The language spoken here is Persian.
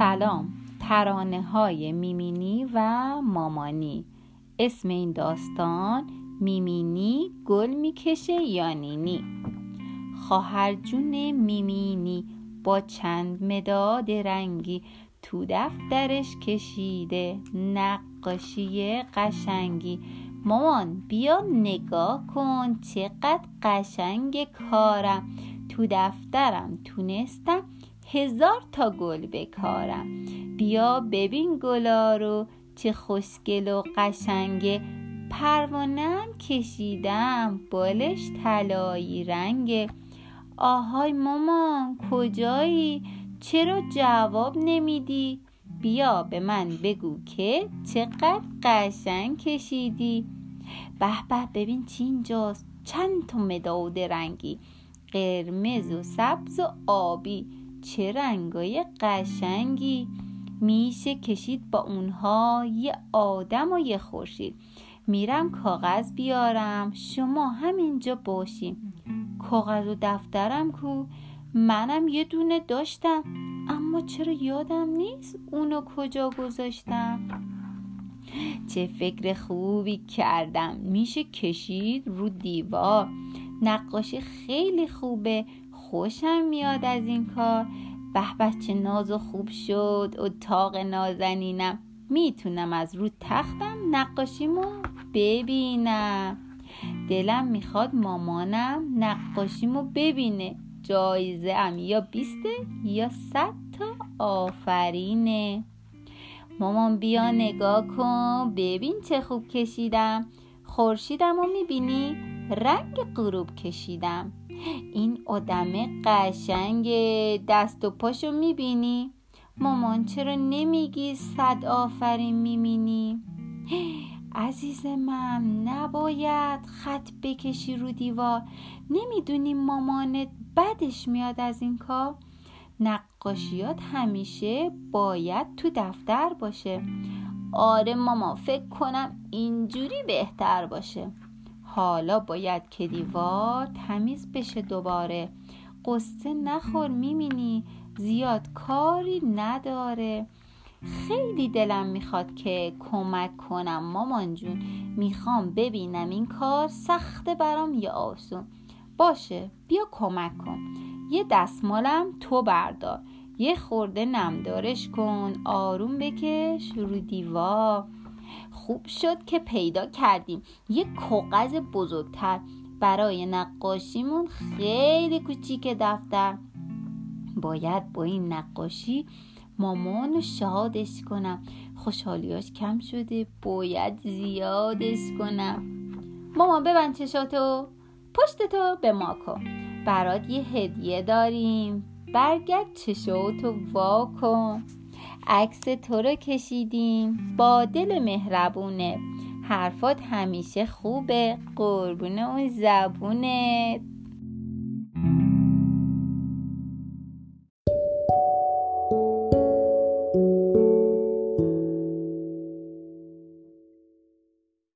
سلام. ترانه های میمینی و مامانی. اسم این داستان میمینی گل می‌کشه یا نینی؟ خواهر جون میمینی با چند مداد رنگی تو دفترش کشیده نقاشی قشنگی. مامان بیا نگاه کن چقدر قشنگ کارم. تو دفترم تونستم هزار تا گل بکارم. بیا ببین گلا رو چه خوشگل و قشنگه پروانم کشیدم بالش طلایی رنگه آهای مامان کجایی؟ چرا جواب نمیدی؟ بیا به من بگو که چقدر قشنگ کشیدی. به به ببین چی اینجاست. چند تا مداد رنگی. قرمز و سبز و آبی. چه رنگای قشنگی. میشه کشید با اونها یه آدم و یه خورشید. میرم کاغذ بیارم. شما همینجا باشیم کاغذ و دفترم کو. منم یه دونه داشتم. اما چرا یادم نیست اونو کجا گذاشتم؟ چه فکر خوبی کردم. میشه کشید رو دیوار. نقاشی خیلی خوبه. خوشم میاد از این کار. به به چه ناز و خوب شد اتاق نازنینم. می‌تونم از رو تختم نقاشیمو ببینم. دلم می‌خواد مامانم نقاشیمو ببینه. جایزه ام یا بیسته یا صد تا آفرینه. مامان بیا نگاه کن ببین چه خوب کشیدم. خورشیدم رو می‌بینی؟ رنگ غروب کشیدم. این آدم قشنگ دست و پاشو می‌بینی؟ مامان چرا نمیگی صد آفرین میمینی عزیز من نباید خط بکشی رو دیوار. نمی‌دونی مامانت بدش میاد از این کار؟ نقاشیات همیشه باید تو دفتر باشه. آره ماما فکر کنم اینجوری بهتر باشه. حالا باید که دیوار تمیز بشه دوباره. قصه نخور میمینی زیاد کاری نداره. خیلی دلم می‌خواد که کمک کنم. مامان جون می‌خوام ببینم این کار سخته برام یا آسون. باشه بیا کمک کن. یه دستمالم تو بردار. یه خورده نمدارش کن آروم بکش رو دیوار. خوب شد که پیدا کردیم. یه کاغذ بزرگتر. برای نقاشیمون خیلی کوچیک دفتر. باید با این نقاشی مامان شادش کنم. خوشحالیاش کم شده باید زیادش کنم. مامان ببند چشاتو. پشتتو به ما کن برات یه هدیه داریم. برگرد چشاتو وا کن. عکس تو رو کشیدیم با دل مهربونه. حرفات همیشه خوبه قربون اون زبونه